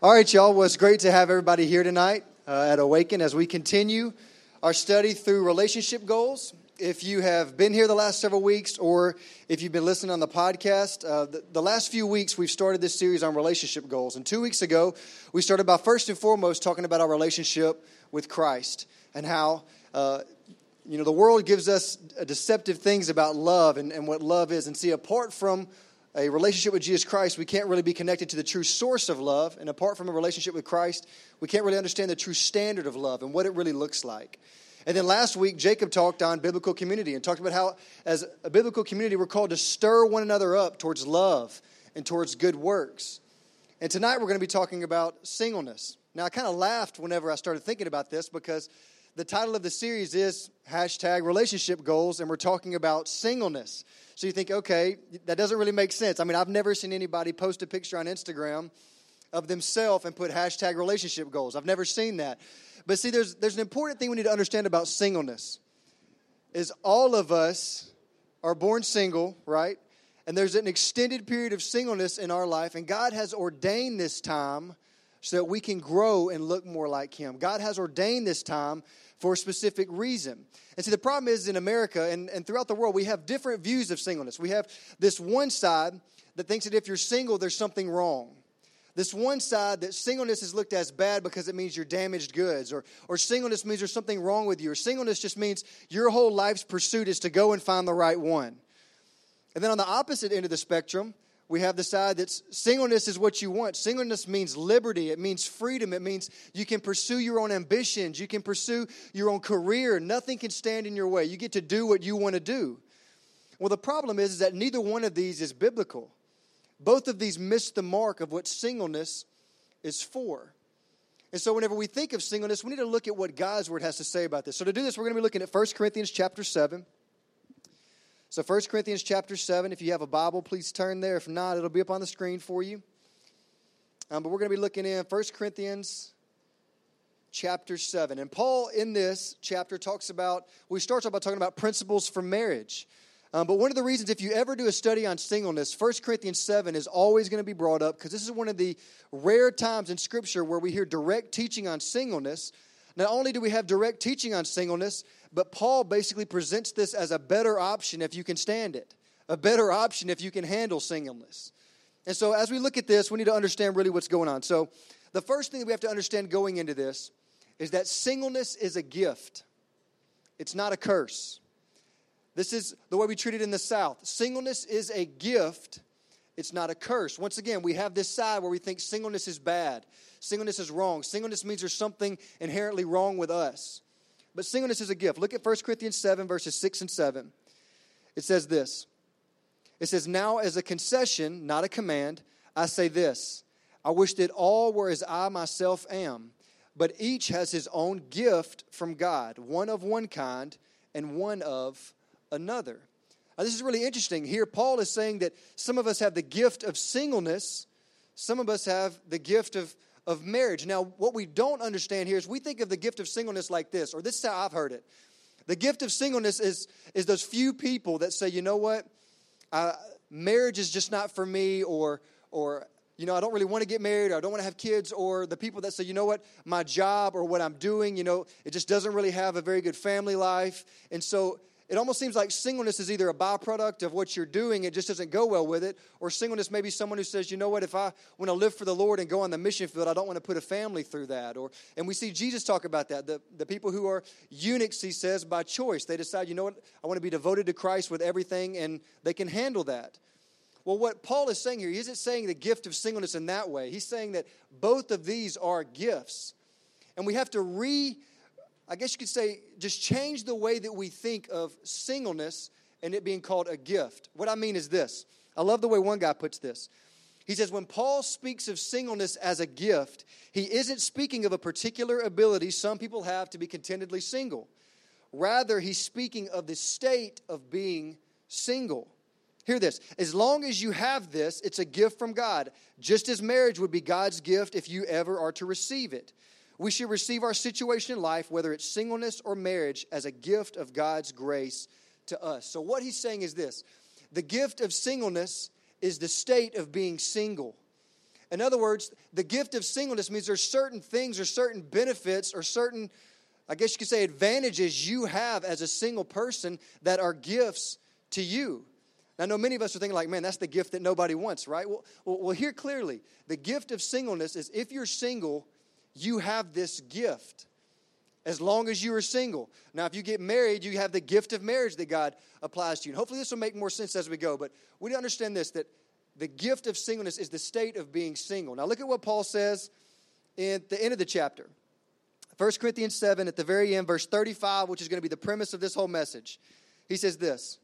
All right, y'all. Well, it's great to have everybody here tonight uh, at Awaken as we continue our study through relationship goals. If you have been here the last several weeks, or if you've been listening on the podcast, uh, the, the, last few weeks we've started this series on relationship goals. And two weeks ago, we started by first and foremost talking about our relationship with Christ and how. Uh, you know, the world gives us deceptive things about love and, and what love is. And see, apart from a relationship with Jesus Christ, we can't really be connected to the true source of love. And apart from a relationship with Christ, we can't really understand the true standard of love and what it really looks like. And then last week, Jacob talked on biblical community and talked about how, as a biblical community, we're called to stir one another up towards love and towards good works. And tonight, we're going to be talking about singleness. Now, I kind of laughed whenever I started thinking about this because the title of the series is hashtag relationship goals, and we're talking about singleness. So you think, okay, that doesn't really make sense. I mean, I've never seen anybody post a picture on Instagram of themselves and put hashtag relationship goals. I've never seen that. But see, there's, there's an important thing we need to understand about singleness is all of us are born single, right? And there's an extended period of singleness in our life, and God has ordained this time so that we can grow and look more like Him. God has ordained this time for a specific reason. And see, the problem is in America and, and throughout the world, we have different views of singleness. We have this one side that thinks that if you're single, there's something wrong. This one side that singleness is looked as bad because it means you're damaged goods, or, or singleness means there's something wrong with you, or singleness just means your whole life's pursuit is to go and find the right one. And then on the opposite end of the spectrum, we have the side that singleness is what you want. Singleness means liberty, it means freedom, it means you can pursue your own ambitions, you can pursue your own career. Nothing can stand in your way. You get to do what you want to do. Well, the problem is, is that neither one of these is biblical. Both of these miss the mark of what singleness is for. And so whenever we think of singleness, we need to look at what God's word has to say about this. So to do this, we're going to be looking at 1 Corinthians chapter 7. So 1 Corinthians chapter 7, if you have a Bible, please turn there. If not, it'll be up on the screen for you. Um, but we're going to be looking in 1 Corinthians chapter 7. And Paul, in this chapter, talks about, we start about talking about principles for marriage. Um, but one of the reasons, if you ever do a study on singleness, 1 Corinthians 7 is always going to be brought up because this is one of the rare times in Scripture where we hear direct teaching on singleness. Not only do we have direct teaching on singleness, but Paul basically presents this as a better option if you can stand it, a better option if you can handle singleness. And so, as we look at this, we need to understand really what's going on. So, the first thing that we have to understand going into this is that singleness is a gift, it's not a curse. This is the way we treat it in the South. Singleness is a gift, it's not a curse. Once again, we have this side where we think singleness is bad, singleness is wrong. Singleness means there's something inherently wrong with us. But singleness is a gift. Look at 1 Corinthians 7, verses 6 and 7. It says this It says, Now as a concession, not a command, I say this I wish that all were as I myself am, but each has his own gift from God, one of one kind and one of another. Now, this is really interesting. Here, Paul is saying that some of us have the gift of singleness, some of us have the gift of of marriage. Now, what we don't understand here is we think of the gift of singleness like this, or this is how I've heard it. The gift of singleness is, is those few people that say, you know what, uh, marriage is just not for me, or, or you know, I don't really want to get married, or I don't want to have kids, or the people that say, you know what, my job or what I'm doing, you know, it just doesn't really have a very good family life. And so it almost seems like singleness is either a byproduct of what you're doing, it just doesn't go well with it, or singleness may be someone who says, you know what, if I want to live for the Lord and go on the mission field, I don't want to put a family through that. Or and we see Jesus talk about that. The, the people who are eunuchs, he says, by choice. They decide, you know what, I want to be devoted to Christ with everything, and they can handle that. Well, what Paul is saying here, he isn't saying the gift of singleness in that way. He's saying that both of these are gifts. And we have to re I guess you could say, just change the way that we think of singleness and it being called a gift. What I mean is this I love the way one guy puts this. He says, when Paul speaks of singleness as a gift, he isn't speaking of a particular ability some people have to be contentedly single. Rather, he's speaking of the state of being single. Hear this. As long as you have this, it's a gift from God, just as marriage would be God's gift if you ever are to receive it. We should receive our situation in life, whether it's singleness or marriage, as a gift of God's grace to us. So, what he's saying is this the gift of singleness is the state of being single. In other words, the gift of singleness means there's certain things or certain benefits or certain, I guess you could say, advantages you have as a single person that are gifts to you. I know many of us are thinking, like, man, that's the gift that nobody wants, right? Well, well, well, hear clearly the gift of singleness is if you're single, you have this gift as long as you are single. Now, if you get married, you have the gift of marriage that God applies to you. And hopefully, this will make more sense as we go. But we need to understand this that the gift of singleness is the state of being single. Now, look at what Paul says in the end of the chapter. 1 Corinthians 7, at the very end, verse 35, which is going to be the premise of this whole message. He says this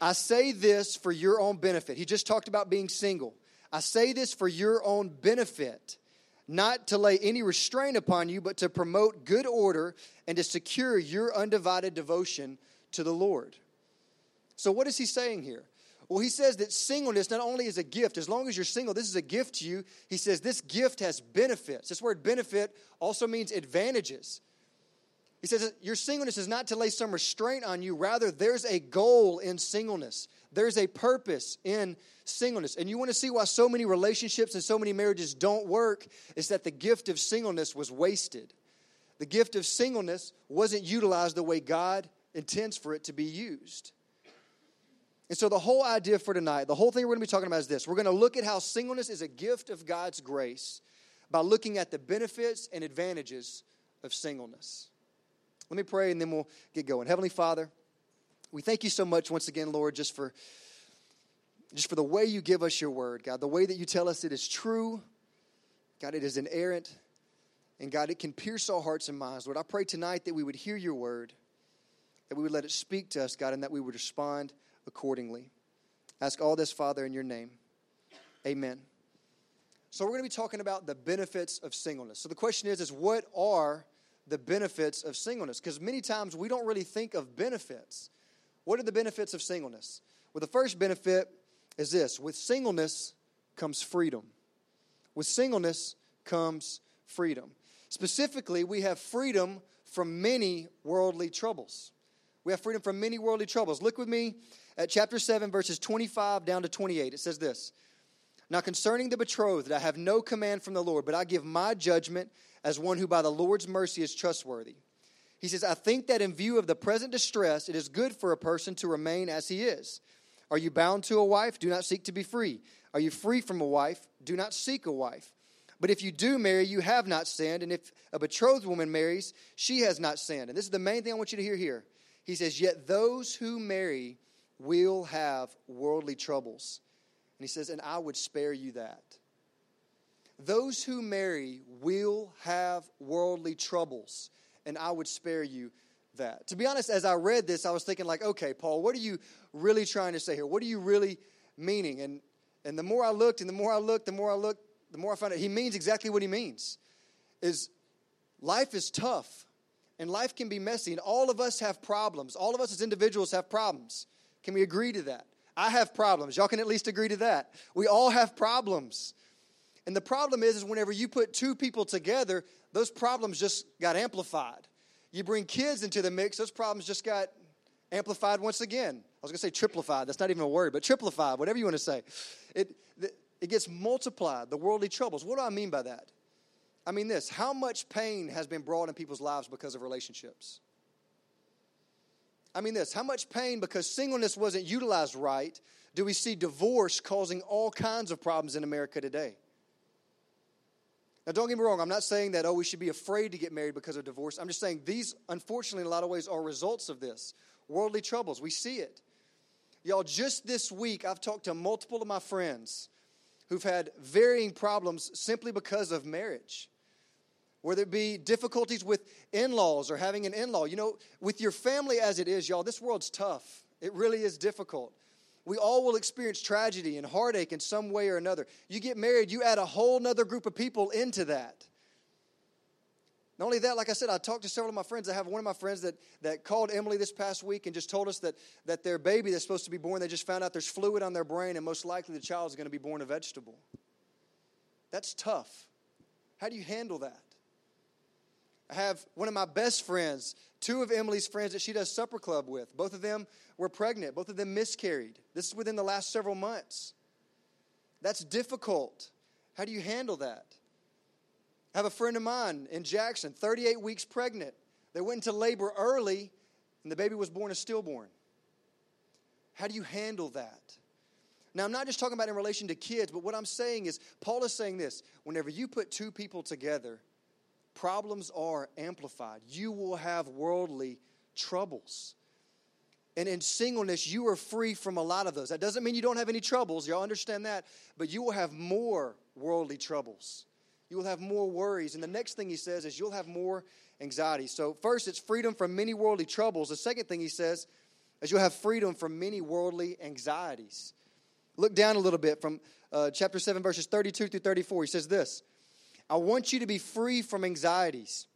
I say this for your own benefit. He just talked about being single. I say this for your own benefit, not to lay any restraint upon you, but to promote good order and to secure your undivided devotion to the Lord. So, what is he saying here? Well, he says that singleness not only is a gift, as long as you're single, this is a gift to you. He says this gift has benefits. This word benefit also means advantages. He says your singleness is not to lay some restraint on you. Rather, there's a goal in singleness, there's a purpose in singleness. And you want to see why so many relationships and so many marriages don't work is that the gift of singleness was wasted. The gift of singleness wasn't utilized the way God intends for it to be used. And so, the whole idea for tonight, the whole thing we're going to be talking about is this we're going to look at how singleness is a gift of God's grace by looking at the benefits and advantages of singleness. Let me pray and then we'll get going. Heavenly Father, we thank you so much once again, Lord, just for just for the way you give us your word, God, the way that you tell us it is true. God, it is inerrant. And God, it can pierce our hearts and minds. Lord, I pray tonight that we would hear your word, that we would let it speak to us, God, and that we would respond accordingly. Ask all this, Father, in your name. Amen. So we're going to be talking about the benefits of singleness. So the question is, is what are the benefits of singleness? Because many times we don't really think of benefits. What are the benefits of singleness? Well, the first benefit is this with singleness comes freedom. With singleness comes freedom. Specifically, we have freedom from many worldly troubles. We have freedom from many worldly troubles. Look with me at chapter 7, verses 25 down to 28, it says this Now concerning the betrothed, I have no command from the Lord, but I give my judgment as one who by the Lord's mercy is trustworthy. He says, I think that in view of the present distress, it is good for a person to remain as he is. Are you bound to a wife? Do not seek to be free. Are you free from a wife? Do not seek a wife. But if you do marry, you have not sinned. And if a betrothed woman marries, she has not sinned. And this is the main thing I want you to hear here. He says, Yet those who marry will have worldly troubles. And he says, And I would spare you that. Those who marry will have worldly troubles, and I would spare you that. To be honest, as I read this, I was thinking, like, okay, Paul, what are you really trying to say here? What are you really meaning? And and the more I looked, and the more I looked, the more I looked, the more I found out he means exactly what he means. Is life is tough, and life can be messy, and all of us have problems. All of us as individuals have problems. Can we agree to that? I have problems. Y'all can at least agree to that. We all have problems. And the problem is, is whenever you put two people together, those problems just got amplified. You bring kids into the mix, those problems just got amplified once again. I was going to say triplified. That's not even a word, but triplified, whatever you want to say. It, it gets multiplied, the worldly troubles. What do I mean by that? I mean this how much pain has been brought in people's lives because of relationships? I mean, this how much pain because singleness wasn't utilized right do we see divorce causing all kinds of problems in America today? Now, don't get me wrong, I'm not saying that, oh, we should be afraid to get married because of divorce. I'm just saying these, unfortunately, in a lot of ways, are results of this worldly troubles. We see it. Y'all, just this week, I've talked to multiple of my friends who've had varying problems simply because of marriage whether it be difficulties with in laws or having an in law. You know, with your family as it is, y'all, this world's tough. It really is difficult. We all will experience tragedy and heartache in some way or another. You get married, you add a whole nother group of people into that. Not only that, like I said, I talked to several of my friends. I have one of my friends that, that called Emily this past week and just told us that, that their baby that's supposed to be born, they just found out there's fluid on their brain, and most likely the child is going to be born a vegetable. That's tough. How do you handle that? I have one of my best friends, two of Emily's friends that she does supper club with. Both of them were pregnant, both of them miscarried. This is within the last several months. That's difficult. How do you handle that? I have a friend of mine in Jackson, 38 weeks pregnant. They went into labor early, and the baby was born a stillborn. How do you handle that? Now, I'm not just talking about in relation to kids, but what I'm saying is, Paul is saying this whenever you put two people together, problems are amplified. You will have worldly troubles. And in singleness, you are free from a lot of those. That doesn't mean you don't have any troubles, y'all understand that, but you will have more worldly troubles. You will have more worries. And the next thing he says is you'll have more anxiety. So, first, it's freedom from many worldly troubles. The second thing he says is you'll have freedom from many worldly anxieties. Look down a little bit from uh, chapter 7, verses 32 through 34. He says this I want you to be free from anxieties.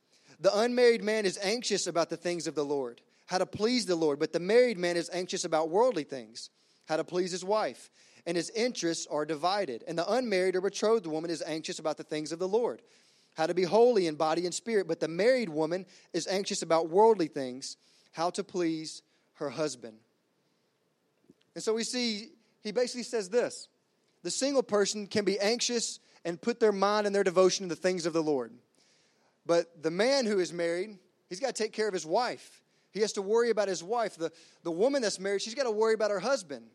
The unmarried man is anxious about the things of the Lord, how to please the Lord, but the married man is anxious about worldly things, how to please his wife, and his interests are divided. And the unmarried or betrothed woman is anxious about the things of the Lord, how to be holy in body and spirit, but the married woman is anxious about worldly things, how to please her husband. And so we see he basically says this the single person can be anxious and put their mind and their devotion in the things of the Lord. But the man who is married, he's got to take care of his wife. He has to worry about his wife. The, the woman that's married, she's got to worry about her husband.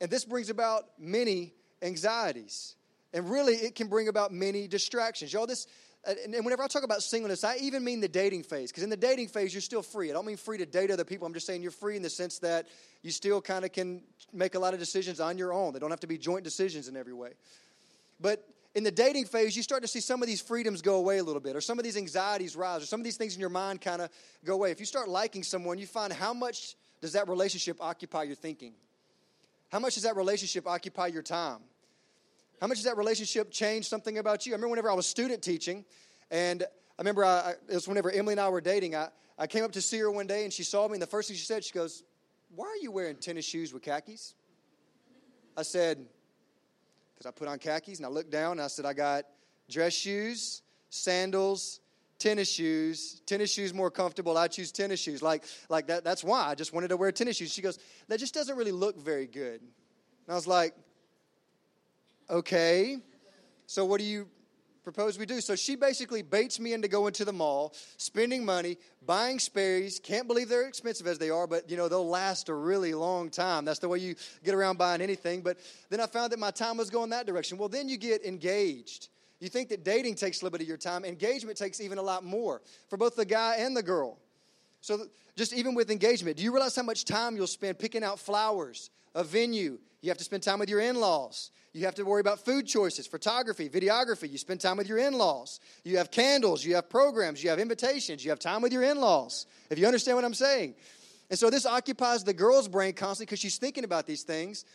And this brings about many anxieties. And really, it can bring about many distractions. Y'all, this, and whenever I talk about singleness, I even mean the dating phase. Because in the dating phase, you're still free. I don't mean free to date other people. I'm just saying you're free in the sense that you still kind of can make a lot of decisions on your own. They don't have to be joint decisions in every way. But in the dating phase, you start to see some of these freedoms go away a little bit, or some of these anxieties rise, or some of these things in your mind kind of go away. If you start liking someone, you find how much does that relationship occupy your thinking? How much does that relationship occupy your time? How much does that relationship change something about you? I remember whenever I was student teaching, and I remember I, it was whenever Emily and I were dating. I, I came up to see her one day, and she saw me, and the first thing she said, she goes, Why are you wearing tennis shoes with khakis? I said, Because I put on khakis, and I looked down, and I said, I got dress shoes, sandals, tennis shoes. Tennis shoes more comfortable. I choose tennis shoes. Like like that that's why. I just wanted to wear tennis shoes. She goes that just doesn't really look very good. And i was like Okay, so what do you propose we do? So she basically baits me into going to the mall, spending money, buying Sperry's. Can't believe they're expensive as they are, but you know they'll last a really long time. That's the way you get around buying anything. But then I found that my time was going that direction. Well, then you get engaged. You think that dating takes a little bit of your time. Engagement takes even a lot more for both the guy and the girl. So just even with engagement, do you realize how much time you'll spend picking out flowers, a venue? You have to spend time with your in-laws. You have to worry about food choices, photography, videography. You spend time with your in laws. You have candles, you have programs, you have invitations, you have time with your in laws. If you understand what I'm saying. And so this occupies the girl's brain constantly because she's thinking about these things.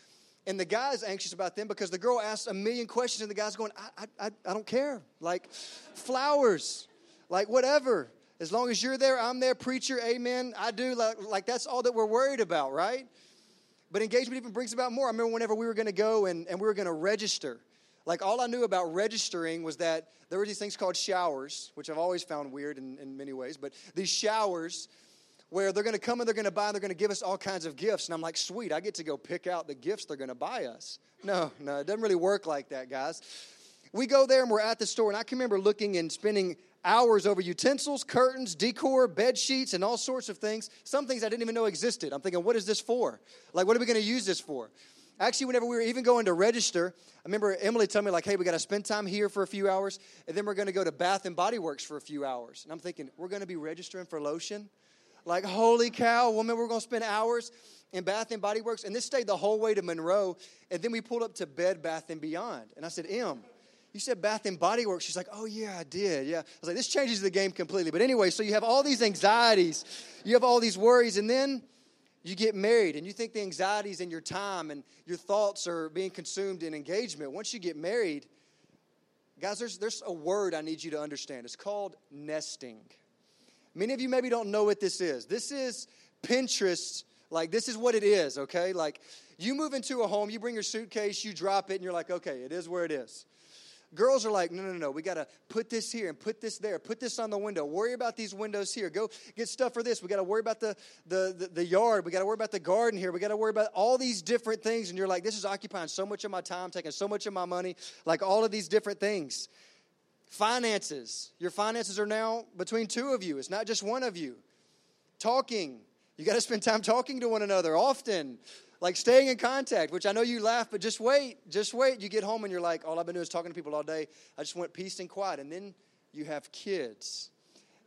And the guy's anxious about them because the girl asks a million questions and the guy's going, I, I, I don't care. Like flowers, like whatever. As long as you're there, I'm there, preacher, amen. I do. Like, like that's all that we're worried about, right? But engagement even brings about more. I remember whenever we were going to go and, and we were going to register. Like all I knew about registering was that there were these things called showers, which I've always found weird in, in many ways, but these showers where they're going to come and they're going to buy and they're going to give us all kinds of gifts. And I'm like, sweet, I get to go pick out the gifts they're going to buy us. No, no, it doesn't really work like that, guys. We go there and we're at the store, and I can remember looking and spending hours over utensils, curtains, decor, bed sheets, and all sorts of things. Some things I didn't even know existed. I'm thinking, what is this for? Like, what are we going to use this for? Actually, whenever we were even going to register, I remember Emily telling me, like, hey, we got to spend time here for a few hours, and then we're going to go to Bath and Body Works for a few hours. And I'm thinking, we're going to be registering for lotion? Like, holy cow, woman, we're going to spend hours in Bath and Body Works. And this stayed the whole way to Monroe. And then we pulled up to Bed Bath and Beyond. And I said, Em, you said Bath and Body Works. She's like, oh, yeah, I did. Yeah. I was like, this changes the game completely. But anyway, so you have all these anxieties, you have all these worries, and then you get married and you think the anxieties in your time and your thoughts are being consumed in engagement. Once you get married, guys, there's, there's a word I need you to understand. It's called nesting. Many of you maybe don't know what this is. This is Pinterest. Like, this is what it is, okay? Like, you move into a home, you bring your suitcase, you drop it, and you're like, okay, it is where it is. Girls are like, no, no, no, we got to put this here and put this there, put this on the window, worry about these windows here, go get stuff for this. We got to worry about the, the, the, the yard, we got to worry about the garden here, we got to worry about all these different things. And you're like, this is occupying so much of my time, taking so much of my money, like all of these different things. Finances. Your finances are now between two of you, it's not just one of you. Talking. You got to spend time talking to one another often like staying in contact, which I know you laugh, but just wait, just wait. You get home and you're like, all I've been doing is talking to people all day. I just want peace and quiet. And then you have kids,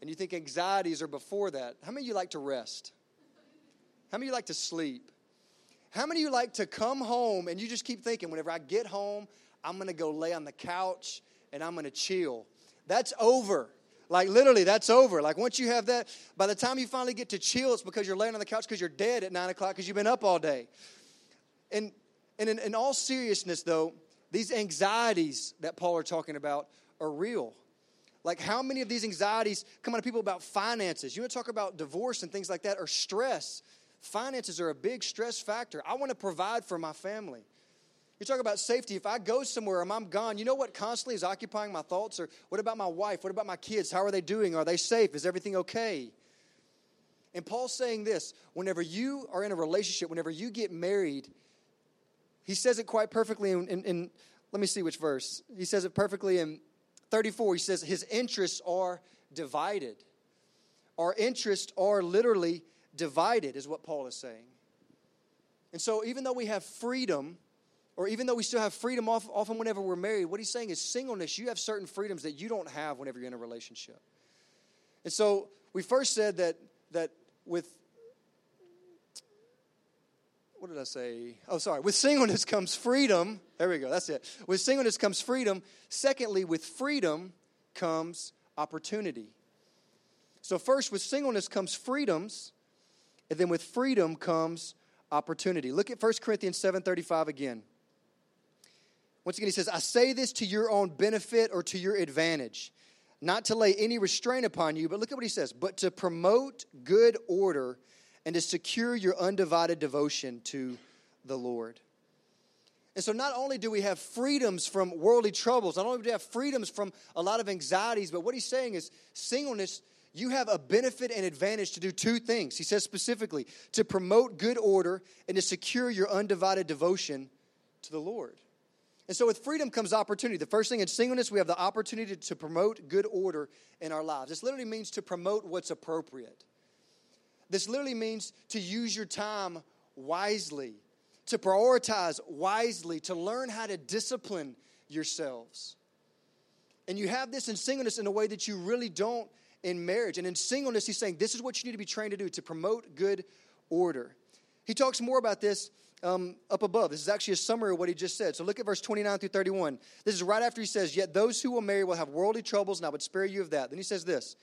and you think anxieties are before that. How many of you like to rest? How many of you like to sleep? How many of you like to come home and you just keep thinking, whenever I get home, I'm gonna go lay on the couch and I'm gonna chill? That's over. Like literally, that's over. Like once you have that, by the time you finally get to chill, it's because you're laying on the couch because you're dead at nine o'clock because you've been up all day. And and in, in all seriousness, though, these anxieties that Paul are talking about are real. Like how many of these anxieties come out of people about finances? You want to talk about divorce and things like that, or stress? Finances are a big stress factor. I want to provide for my family. You talk about safety. If I go somewhere and I'm gone, you know what constantly is occupying my thoughts? Or what about my wife? What about my kids? How are they doing? Are they safe? Is everything okay? And Paul's saying this whenever you are in a relationship, whenever you get married, he says it quite perfectly in, in, in let me see which verse. He says it perfectly in 34. He says, His interests are divided. Our interests are literally divided, is what Paul is saying. And so, even though we have freedom, or even though we still have freedom often whenever we're married, what he's saying is singleness, you have certain freedoms that you don't have whenever you're in a relationship. And so we first said that that with what did I say? Oh, sorry. With singleness comes freedom. There we go. That's it. With singleness comes freedom. Secondly, with freedom comes opportunity. So first, with singleness comes freedoms, and then with freedom comes opportunity. Look at 1 Corinthians 7:35 again. Once again, he says, I say this to your own benefit or to your advantage, not to lay any restraint upon you, but look at what he says, but to promote good order and to secure your undivided devotion to the Lord. And so, not only do we have freedoms from worldly troubles, not only do we have freedoms from a lot of anxieties, but what he's saying is singleness, you have a benefit and advantage to do two things. He says specifically to promote good order and to secure your undivided devotion to the Lord. And so, with freedom comes opportunity. The first thing in singleness, we have the opportunity to promote good order in our lives. This literally means to promote what's appropriate. This literally means to use your time wisely, to prioritize wisely, to learn how to discipline yourselves. And you have this in singleness in a way that you really don't in marriage. And in singleness, he's saying this is what you need to be trained to do to promote good order. He talks more about this um, up above. This is actually a summary of what he just said. So look at verse 29 through 31. This is right after he says, Yet those who will marry will have worldly troubles, and I would spare you of that. Then he says this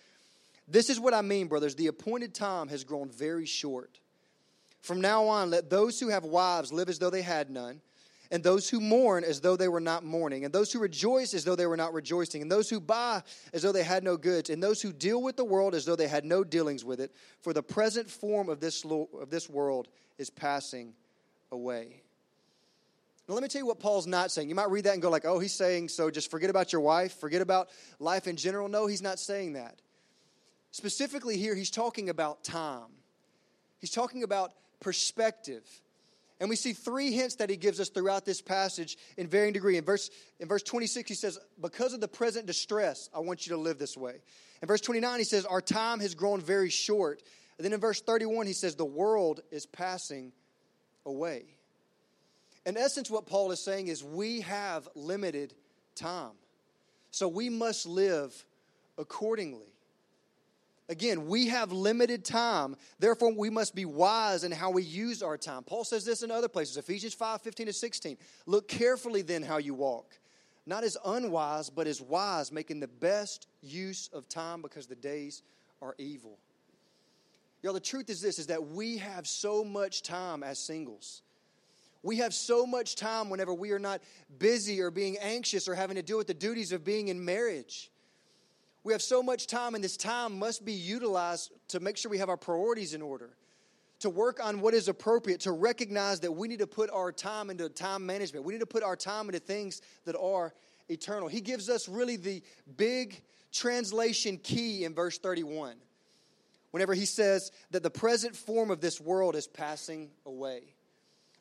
This is what I mean, brothers. The appointed time has grown very short. From now on, let those who have wives live as though they had none, and those who mourn as though they were not mourning, and those who rejoice as though they were not rejoicing, and those who buy as though they had no goods, and those who deal with the world as though they had no dealings with it. For the present form of this, of this world is passing away. Now, let me tell you what Paul's not saying. You might read that and go like, "Oh, he's saying so just forget about your wife, forget about life in general." No, he's not saying that. Specifically here, he's talking about time. He's talking about perspective. And we see three hints that he gives us throughout this passage in varying degree. In verse, in verse 26, he says, Because of the present distress, I want you to live this way. In verse 29, he says, Our time has grown very short. And then in verse 31, he says, The world is passing away. In essence, what Paul is saying is we have limited time. So we must live accordingly. Again, we have limited time. Therefore, we must be wise in how we use our time. Paul says this in other places Ephesians 5 15 to 16. Look carefully then how you walk, not as unwise, but as wise, making the best use of time because the days are evil. Y'all, the truth is this is that we have so much time as singles. We have so much time whenever we are not busy or being anxious or having to deal with the duties of being in marriage. We have so much time, and this time must be utilized to make sure we have our priorities in order, to work on what is appropriate, to recognize that we need to put our time into time management. We need to put our time into things that are eternal. He gives us really the big translation key in verse 31 whenever he says that the present form of this world is passing away.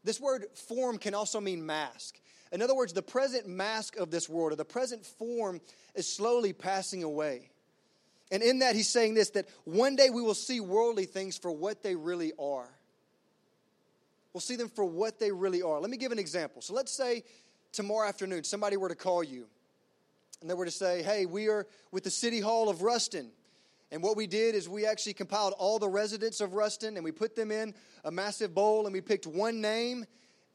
This word form can also mean mask. In other words, the present mask of this world, or the present form, is slowly passing away. And in that, he's saying this that one day we will see worldly things for what they really are. We'll see them for what they really are. Let me give an example. So let's say tomorrow afternoon somebody were to call you and they were to say, Hey, we are with the City Hall of Ruston. And what we did is we actually compiled all the residents of Ruston and we put them in a massive bowl and we picked one name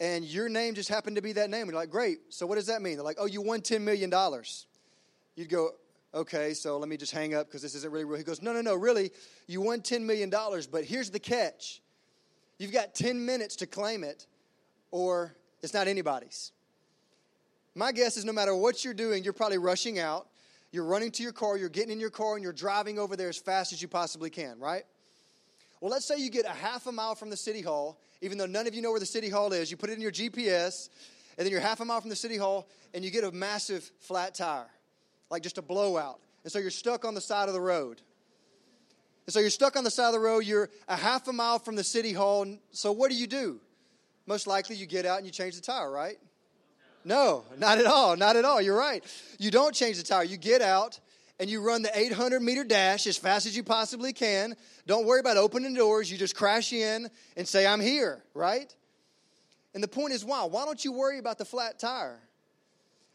and your name just happened to be that name. We're like, great. So what does that mean? They're like, oh, you won $10 million. You'd go, okay, so let me just hang up because this isn't really real. He goes, no, no, no, really, you won $10 million, but here's the catch. You've got 10 minutes to claim it or it's not anybody's. My guess is no matter what you're doing, you're probably rushing out you're running to your car, you're getting in your car, and you're driving over there as fast as you possibly can, right? Well, let's say you get a half a mile from the city hall, even though none of you know where the city hall is. You put it in your GPS, and then you're half a mile from the city hall, and you get a massive flat tire, like just a blowout. And so you're stuck on the side of the road. And so you're stuck on the side of the road, you're a half a mile from the city hall. So what do you do? Most likely you get out and you change the tire, right? No, not at all. Not at all. You're right. You don't change the tire. You get out and you run the 800 meter dash as fast as you possibly can. Don't worry about opening doors. You just crash in and say, I'm here, right? And the point is, why? Why don't you worry about the flat tire?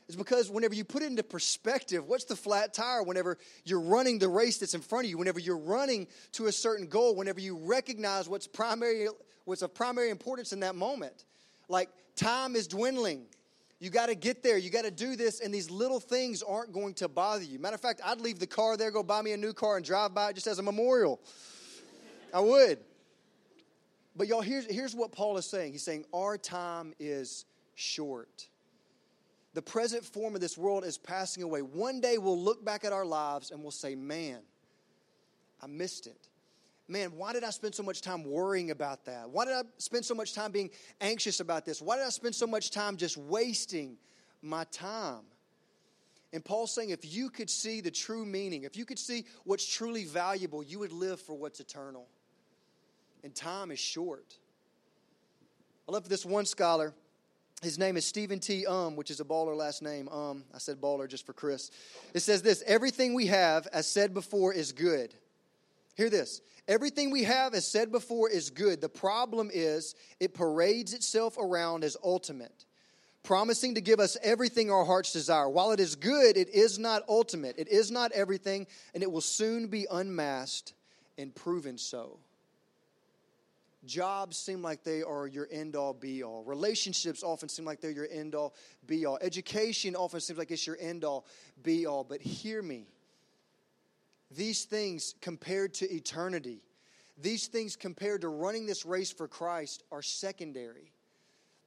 It's because whenever you put it into perspective, what's the flat tire? Whenever you're running the race that's in front of you, whenever you're running to a certain goal, whenever you recognize what's primary, what's of primary importance in that moment, like time is dwindling you got to get there. You got to do this, and these little things aren't going to bother you. Matter of fact, I'd leave the car there, go buy me a new car, and drive by it just as a memorial. I would. But y'all, here's, here's what Paul is saying. He's saying, Our time is short. The present form of this world is passing away. One day we'll look back at our lives and we'll say, Man, I missed it man, why did I spend so much time worrying about that? Why did I spend so much time being anxious about this? Why did I spend so much time just wasting my time? And Paul's saying if you could see the true meaning, if you could see what's truly valuable, you would live for what's eternal. And time is short. I love this one scholar. His name is Stephen T. Um, which is a baller last name. Um, I said baller just for Chris. It says this Everything we have, as said before, is good. Hear this. Everything we have, as said before, is good. The problem is it parades itself around as ultimate, promising to give us everything our hearts desire. While it is good, it is not ultimate. It is not everything, and it will soon be unmasked and proven so. Jobs seem like they are your end all be all. Relationships often seem like they're your end all be all. Education often seems like it's your end all be all. But hear me these things compared to eternity, these things compared to running this race for Christ are secondary.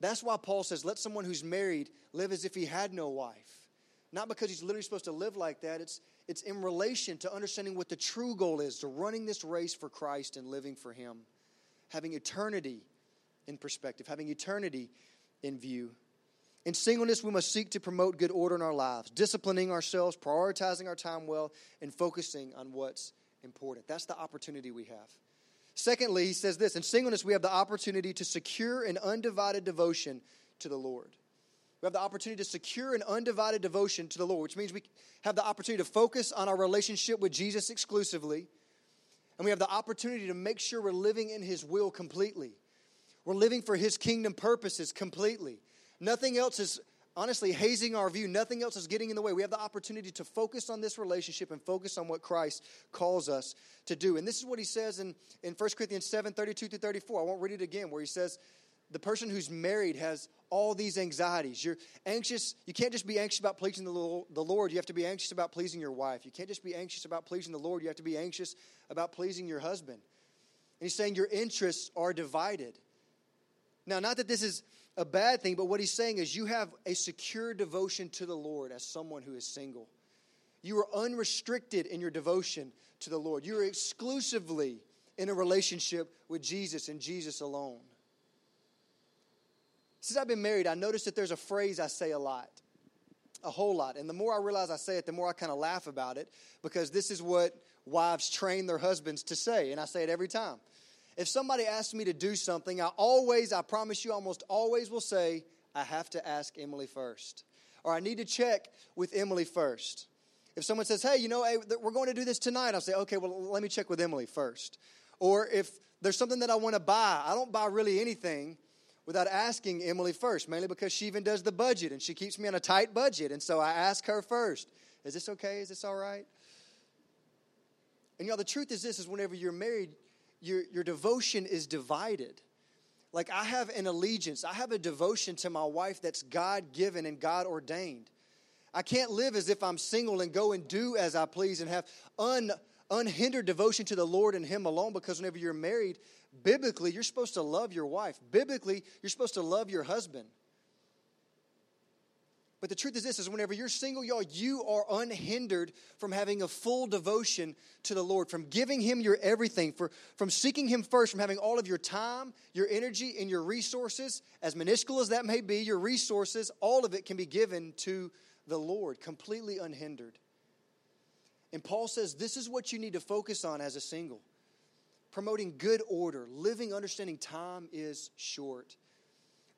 That's why Paul says, let someone who's married live as if he had no wife. Not because he's literally supposed to live like that, it's, it's in relation to understanding what the true goal is to running this race for Christ and living for him, having eternity in perspective, having eternity in view. In singleness, we must seek to promote good order in our lives, disciplining ourselves, prioritizing our time well, and focusing on what's important. That's the opportunity we have. Secondly, he says this in singleness, we have the opportunity to secure an undivided devotion to the Lord. We have the opportunity to secure an undivided devotion to the Lord, which means we have the opportunity to focus on our relationship with Jesus exclusively. And we have the opportunity to make sure we're living in His will completely. We're living for His kingdom purposes completely. Nothing else is honestly hazing our view. Nothing else is getting in the way. We have the opportunity to focus on this relationship and focus on what Christ calls us to do. And this is what he says in, in 1 Corinthians 7 32 through 34. I won't read it again, where he says, the person who's married has all these anxieties. You're anxious. You can't just be anxious about pleasing the Lord. You have to be anxious about pleasing your wife. You can't just be anxious about pleasing the Lord. You have to be anxious about pleasing your husband. And he's saying your interests are divided. Now, not that this is a bad thing, but what he's saying is you have a secure devotion to the Lord as someone who is single. You are unrestricted in your devotion to the Lord. You are exclusively in a relationship with Jesus and Jesus alone. Since I've been married, I noticed that there's a phrase I say a lot. a whole lot. And the more I realize I say it, the more I kind of laugh about it because this is what wives train their husbands to say. And I say it every time. If somebody asks me to do something, I always, I promise you, almost always will say, I have to ask Emily first. Or I need to check with Emily first. If someone says, hey, you know, hey, we're going to do this tonight, I'll say, okay, well, let me check with Emily first. Or if there's something that I want to buy, I don't buy really anything without asking Emily first, mainly because she even does the budget and she keeps me on a tight budget. And so I ask her first, is this okay? Is this all right? And y'all, the truth is this is whenever you're married, your, your devotion is divided. Like I have an allegiance, I have a devotion to my wife that's God given and God ordained. I can't live as if I'm single and go and do as I please and have un, unhindered devotion to the Lord and Him alone because whenever you're married, biblically, you're supposed to love your wife. Biblically, you're supposed to love your husband. But the truth is this is whenever you're single, y'all, you are unhindered from having a full devotion to the Lord, from giving him your everything, for, from seeking him first, from having all of your time, your energy, and your resources, as minuscule as that may be, your resources, all of it can be given to the Lord, completely unhindered. And Paul says this is what you need to focus on as a single promoting good order, living understanding time is short.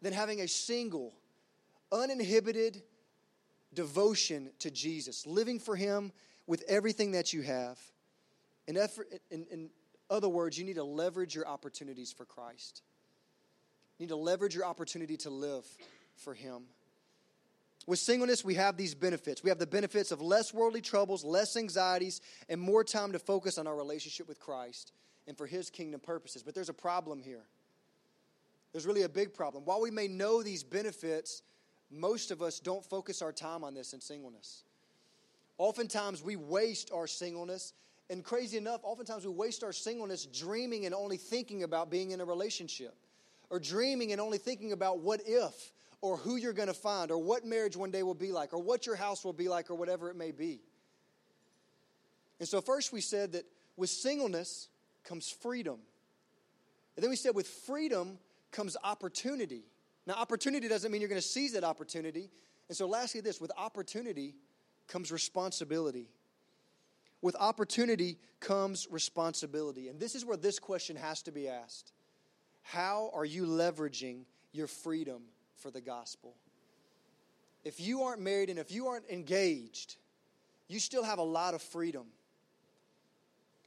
Then having a single, uninhibited devotion to Jesus, living for Him with everything that you have. In, effort, in, in other words, you need to leverage your opportunities for Christ. You need to leverage your opportunity to live for Him. With singleness, we have these benefits. We have the benefits of less worldly troubles, less anxieties, and more time to focus on our relationship with Christ and for His kingdom purposes. But there's a problem here. There's really a big problem. While we may know these benefits, most of us don't focus our time on this in singleness. Oftentimes, we waste our singleness. And crazy enough, oftentimes we waste our singleness dreaming and only thinking about being in a relationship, or dreaming and only thinking about what if, or who you're going to find, or what marriage one day will be like, or what your house will be like, or whatever it may be. And so, first we said that with singleness comes freedom. And then we said with freedom comes opportunity. Now, opportunity doesn't mean you're going to seize that opportunity. And so, lastly, this with opportunity comes responsibility. With opportunity comes responsibility. And this is where this question has to be asked How are you leveraging your freedom for the gospel. If you aren't married and if you aren't engaged, you still have a lot of freedom.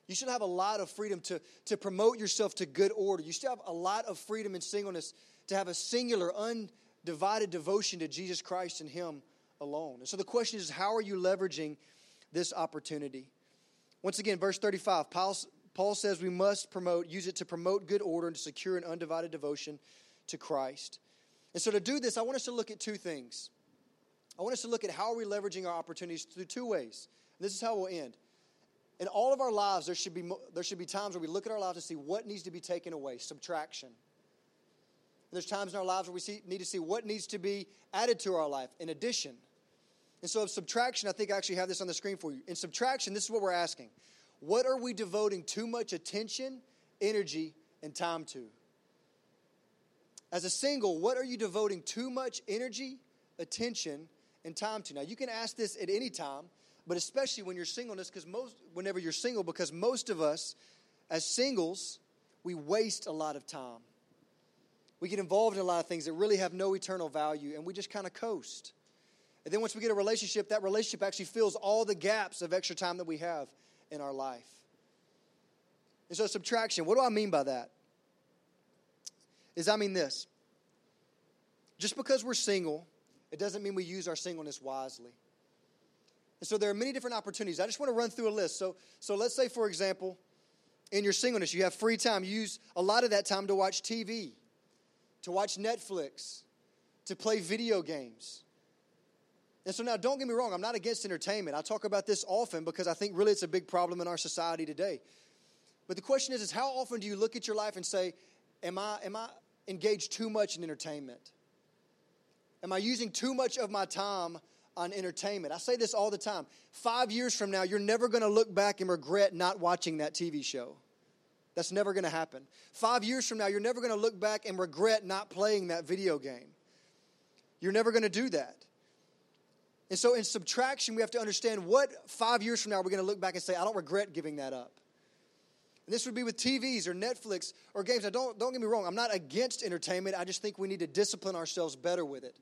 You still have a lot of freedom to, to promote yourself to good order. You still have a lot of freedom in singleness to have a singular, undivided devotion to Jesus Christ and Him alone. And so the question is how are you leveraging this opportunity? Once again, verse 35, Paul, Paul says we must promote, use it to promote good order and to secure an undivided devotion to Christ. And so to do this, I want us to look at two things. I want us to look at how are we leveraging our opportunities through two ways. And this is how we'll end. In all of our lives, there should, be, there should be times where we look at our lives and see what needs to be taken away, subtraction. And there's times in our lives where we see, need to see what needs to be added to our life in addition. And so, of subtraction, I think I actually have this on the screen for you. In subtraction, this is what we're asking What are we devoting too much attention, energy, and time to? As a single, what are you devoting too much energy, attention, and time to? Now, you can ask this at any time, but especially when you're singleness, because most, whenever you're single, because most of us, as singles, we waste a lot of time. We get involved in a lot of things that really have no eternal value, and we just kind of coast. And then once we get a relationship, that relationship actually fills all the gaps of extra time that we have in our life. And so, subtraction, what do I mean by that? is I mean this. Just because we're single, it doesn't mean we use our singleness wisely. And so there are many different opportunities. I just want to run through a list. So, so let's say, for example, in your singleness, you have free time. You use a lot of that time to watch TV, to watch Netflix, to play video games. And so now, don't get me wrong, I'm not against entertainment. I talk about this often because I think really it's a big problem in our society today. But the question is, is how often do you look at your life and say, am I, am I engage too much in entertainment? Am I using too much of my time on entertainment? I say this all the time. Five years from now, you're never going to look back and regret not watching that TV show. That's never going to happen. Five years from now, you're never going to look back and regret not playing that video game. You're never going to do that. And so in subtraction, we have to understand what five years from now we're going to look back and say, I don't regret giving that up. And this would be with TVs or Netflix or games. Now, don't, don't get me wrong, I'm not against entertainment. I just think we need to discipline ourselves better with it.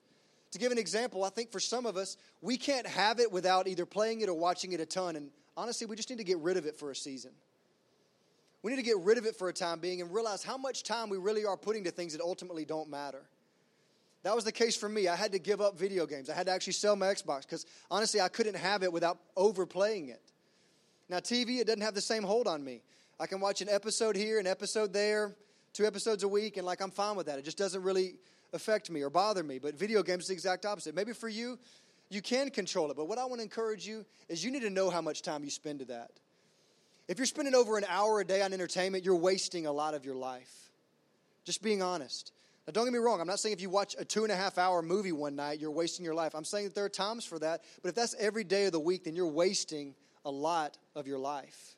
To give an example, I think for some of us, we can't have it without either playing it or watching it a ton. And honestly, we just need to get rid of it for a season. We need to get rid of it for a time being and realize how much time we really are putting to things that ultimately don't matter. That was the case for me. I had to give up video games. I had to actually sell my Xbox because honestly, I couldn't have it without overplaying it. Now, TV, it doesn't have the same hold on me. I can watch an episode here, an episode there, two episodes a week, and like I'm fine with that. It just doesn't really affect me or bother me. But video games is the exact opposite. Maybe for you, you can control it. But what I want to encourage you is you need to know how much time you spend to that. If you're spending over an hour a day on entertainment, you're wasting a lot of your life. Just being honest. Now, don't get me wrong. I'm not saying if you watch a two and a half hour movie one night, you're wasting your life. I'm saying that there are times for that. But if that's every day of the week, then you're wasting a lot of your life.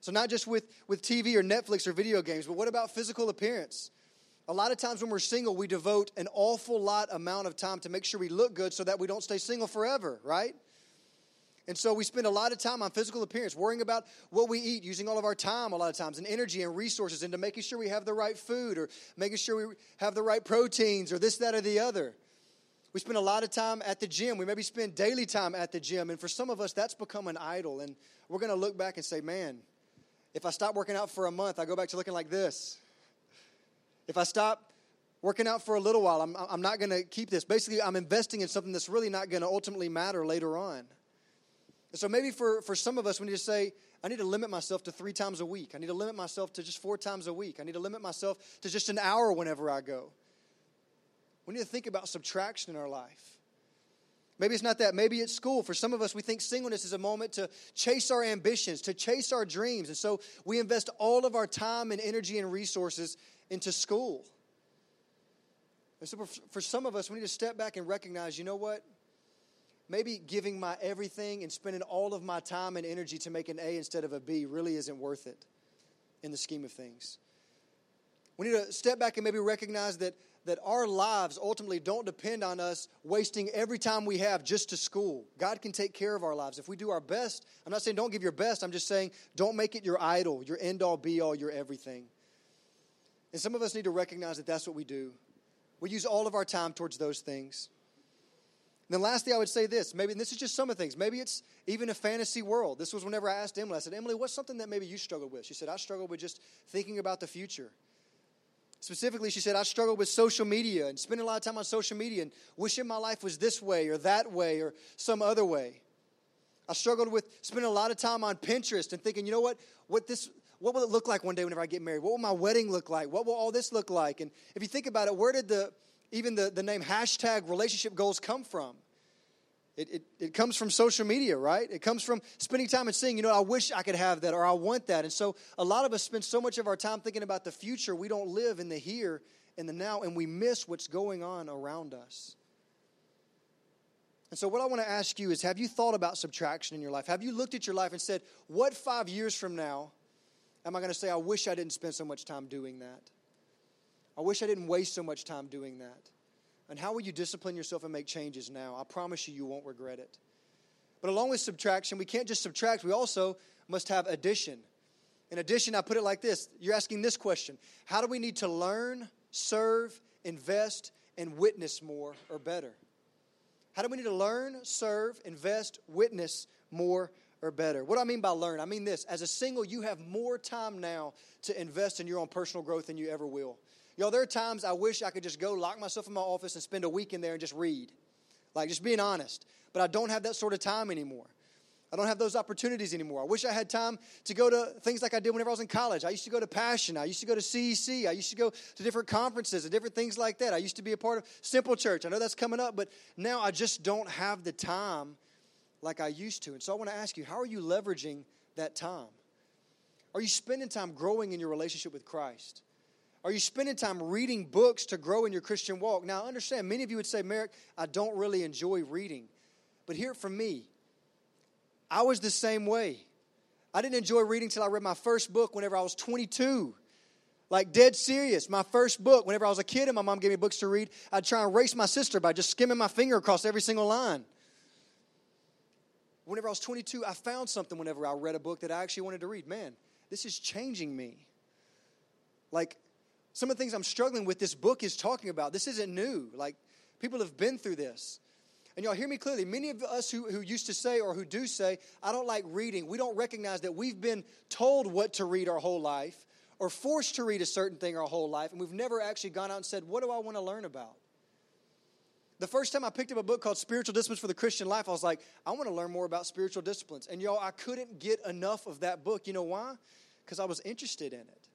So, not just with, with TV or Netflix or video games, but what about physical appearance? A lot of times when we're single, we devote an awful lot amount of time to make sure we look good so that we don't stay single forever, right? And so we spend a lot of time on physical appearance, worrying about what we eat, using all of our time a lot of times and energy and resources into making sure we have the right food or making sure we have the right proteins or this, that, or the other. We spend a lot of time at the gym. We maybe spend daily time at the gym. And for some of us, that's become an idol. And we're going to look back and say, man, if I stop working out for a month, I go back to looking like this. If I stop working out for a little while, I'm, I'm not going to keep this. Basically, I'm investing in something that's really not going to ultimately matter later on. And so maybe for, for some of us, we need to say, I need to limit myself to three times a week. I need to limit myself to just four times a week. I need to limit myself to just an hour whenever I go. We need to think about subtraction in our life. Maybe it's not that. Maybe it's school. For some of us, we think singleness is a moment to chase our ambitions, to chase our dreams. And so we invest all of our time and energy and resources into school. And so for some of us, we need to step back and recognize you know what? Maybe giving my everything and spending all of my time and energy to make an A instead of a B really isn't worth it in the scheme of things. We need to step back and maybe recognize that that our lives ultimately don't depend on us wasting every time we have just to school. God can take care of our lives. If we do our best, I'm not saying don't give your best, I'm just saying don't make it your idol, your end all be all, your everything. And some of us need to recognize that that's what we do. We use all of our time towards those things. And then lastly, I would say this. Maybe this is just some of the things. Maybe it's even a fantasy world. This was whenever I asked Emily. I said, Emily, what's something that maybe you struggled with? She said, I struggled with just thinking about the future. Specifically, she said, I struggle with social media and spending a lot of time on social media and wishing my life was this way or that way or some other way. I struggled with spending a lot of time on Pinterest and thinking, you know what, what this what will it look like one day whenever I get married? What will my wedding look like? What will all this look like? And if you think about it, where did the even the, the name hashtag relationship goals come from? It, it, it, comes from social media, right? It comes from spending time and saying, you know, I wish I could have that or I want that. And so a lot of us spend so much of our time thinking about the future, we don't live in the here and the now, and we miss what's going on around us. And so, what I want to ask you is have you thought about subtraction in your life? Have you looked at your life and said, what five years from now am I going to say, I wish I didn't spend so much time doing that? I wish I didn't waste so much time doing that. And how will you discipline yourself and make changes now? I promise you, you won't regret it. But along with subtraction, we can't just subtract, we also must have addition. In addition, I put it like this you're asking this question How do we need to learn, serve, invest, and witness more or better? How do we need to learn, serve, invest, witness more or better? What do I mean by learn? I mean this as a single, you have more time now to invest in your own personal growth than you ever will. Yo, there are times I wish I could just go lock myself in my office and spend a week in there and just read. Like, just being honest. But I don't have that sort of time anymore. I don't have those opportunities anymore. I wish I had time to go to things like I did whenever I was in college. I used to go to Passion. I used to go to CEC. I used to go to different conferences and different things like that. I used to be a part of Simple Church. I know that's coming up, but now I just don't have the time like I used to. And so I want to ask you, how are you leveraging that time? Are you spending time growing in your relationship with Christ? Are you spending time reading books to grow in your Christian walk? Now, I understand, many of you would say, Merrick, I don't really enjoy reading. But hear it from me. I was the same way. I didn't enjoy reading until I read my first book whenever I was 22. Like, dead serious. My first book, whenever I was a kid and my mom gave me books to read, I'd try and race my sister by just skimming my finger across every single line. Whenever I was 22, I found something whenever I read a book that I actually wanted to read. Man, this is changing me. Like, some of the things I'm struggling with, this book is talking about. This isn't new. Like, people have been through this. And y'all hear me clearly. Many of us who, who used to say or who do say, I don't like reading, we don't recognize that we've been told what to read our whole life or forced to read a certain thing our whole life, and we've never actually gone out and said, What do I want to learn about? The first time I picked up a book called Spiritual Disciplines for the Christian Life, I was like, I want to learn more about spiritual disciplines. And y'all, I couldn't get enough of that book. You know why? Because I was interested in it.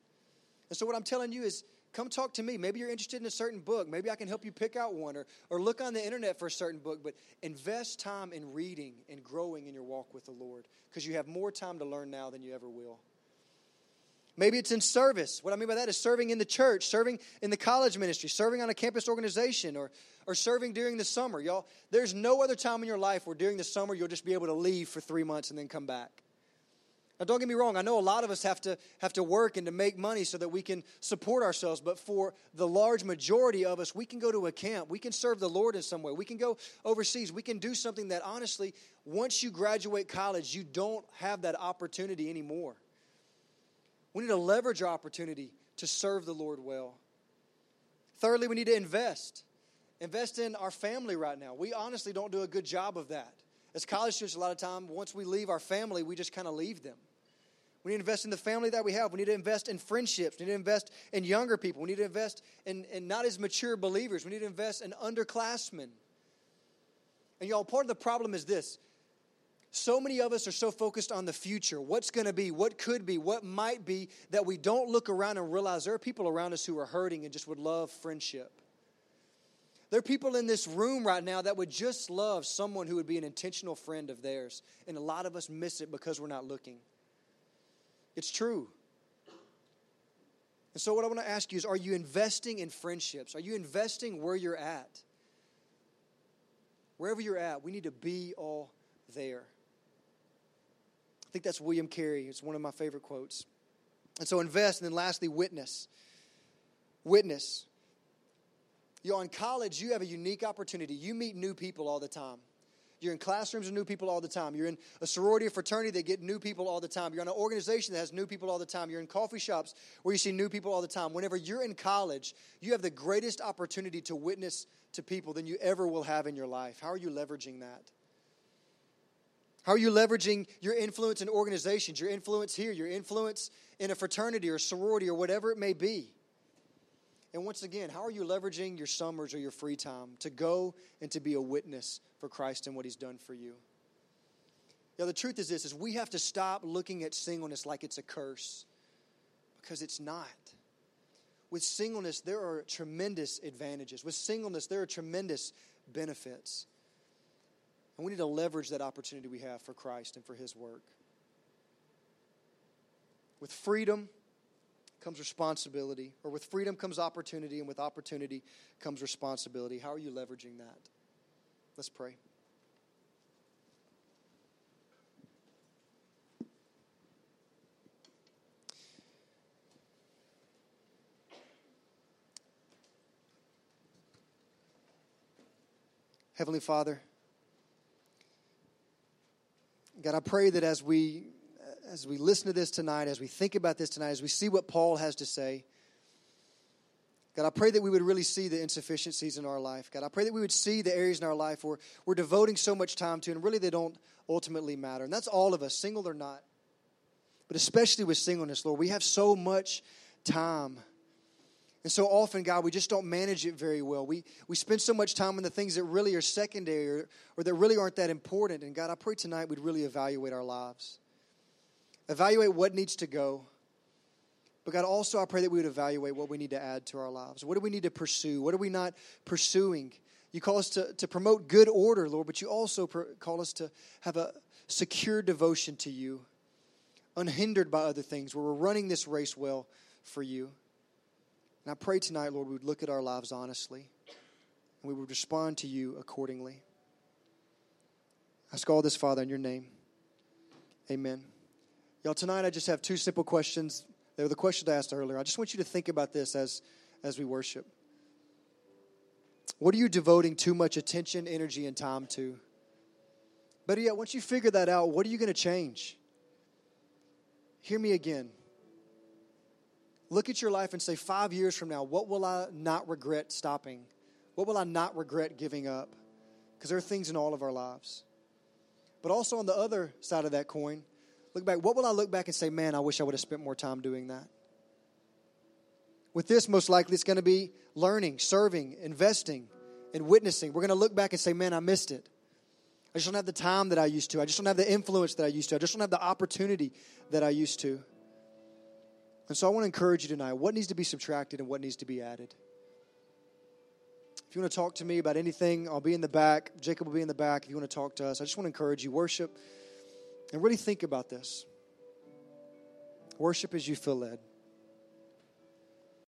And so, what I'm telling you is, come talk to me. Maybe you're interested in a certain book. Maybe I can help you pick out one or, or look on the internet for a certain book. But invest time in reading and growing in your walk with the Lord because you have more time to learn now than you ever will. Maybe it's in service. What I mean by that is serving in the church, serving in the college ministry, serving on a campus organization, or, or serving during the summer. Y'all, there's no other time in your life where during the summer you'll just be able to leave for three months and then come back. Now, don't get me wrong, I know a lot of us have to, have to work and to make money so that we can support ourselves, but for the large majority of us, we can go to a camp. We can serve the Lord in some way. We can go overseas. We can do something that, honestly, once you graduate college, you don't have that opportunity anymore. We need to leverage our opportunity to serve the Lord well. Thirdly, we need to invest. Invest in our family right now. We honestly don't do a good job of that. As college students, a lot of time, once we leave our family, we just kind of leave them. We need to invest in the family that we have. We need to invest in friendships. We need to invest in younger people. We need to invest in, in not as mature believers. We need to invest in underclassmen. And y'all, part of the problem is this so many of us are so focused on the future what's going to be, what could be, what might be that we don't look around and realize there are people around us who are hurting and just would love friendship. There are people in this room right now that would just love someone who would be an intentional friend of theirs. And a lot of us miss it because we're not looking. It's true. And so, what I want to ask you is are you investing in friendships? Are you investing where you're at? Wherever you're at, we need to be all there I think that's William Carey. It's one of my favorite quotes. And so invest, and then lastly, witness. Witness. You know, in college, you have a unique opportunity. You meet new people all the time. You're in classrooms with new people all the time. You're in a sorority or fraternity that get new people all the time. You're in an organization that has new people all the time. You're in coffee shops where you see new people all the time. Whenever you're in college, you have the greatest opportunity to witness to people than you ever will have in your life. How are you leveraging that? How are you leveraging your influence in organizations, your influence here, your influence in a fraternity or sorority or whatever it may be? And once again, how are you leveraging your summers or your free time to go and to be a witness for Christ and what he's done for you? Yeah, the truth is this is we have to stop looking at singleness like it's a curse because it's not. With singleness, there are tremendous advantages. With singleness, there are tremendous benefits. And we need to leverage that opportunity we have for Christ and for His work. With freedom comes responsibility, or with freedom comes opportunity, and with opportunity comes responsibility. How are you leveraging that? Let's pray. Heavenly Father, God, I pray that as we as we listen to this tonight, as we think about this tonight, as we see what Paul has to say, God, I pray that we would really see the insufficiencies in our life. God, I pray that we would see the areas in our life where we're devoting so much time to, and really they don't ultimately matter. And that's all of us, single or not. But especially with singleness, Lord, we have so much time and so often, God, we just don't manage it very well. We, we spend so much time on the things that really are secondary or, or that really aren't that important. And God, I pray tonight we'd really evaluate our lives, evaluate what needs to go. But God, also I pray that we would evaluate what we need to add to our lives. What do we need to pursue? What are we not pursuing? You call us to, to promote good order, Lord, but you also call us to have a secure devotion to you, unhindered by other things, where we're running this race well for you. And I pray tonight, Lord, we would look at our lives honestly and we would respond to you accordingly. I ask all this, Father, in your name. Amen. Y'all, tonight I just have two simple questions They were the questions I asked earlier. I just want you to think about this as, as we worship. What are you devoting too much attention, energy, and time to? Better yet, once you figure that out, what are you going to change? Hear me again. Look at your life and say, five years from now, what will I not regret stopping? What will I not regret giving up? Because there are things in all of our lives. But also on the other side of that coin, look back. What will I look back and say, man, I wish I would have spent more time doing that? With this, most likely, it's going to be learning, serving, investing, and witnessing. We're going to look back and say, man, I missed it. I just don't have the time that I used to. I just don't have the influence that I used to. I just don't have the opportunity that I used to. And so I want to encourage you tonight what needs to be subtracted and what needs to be added. If you want to talk to me about anything, I'll be in the back. Jacob will be in the back if you want to talk to us. I just want to encourage you worship and really think about this. Worship as you feel led.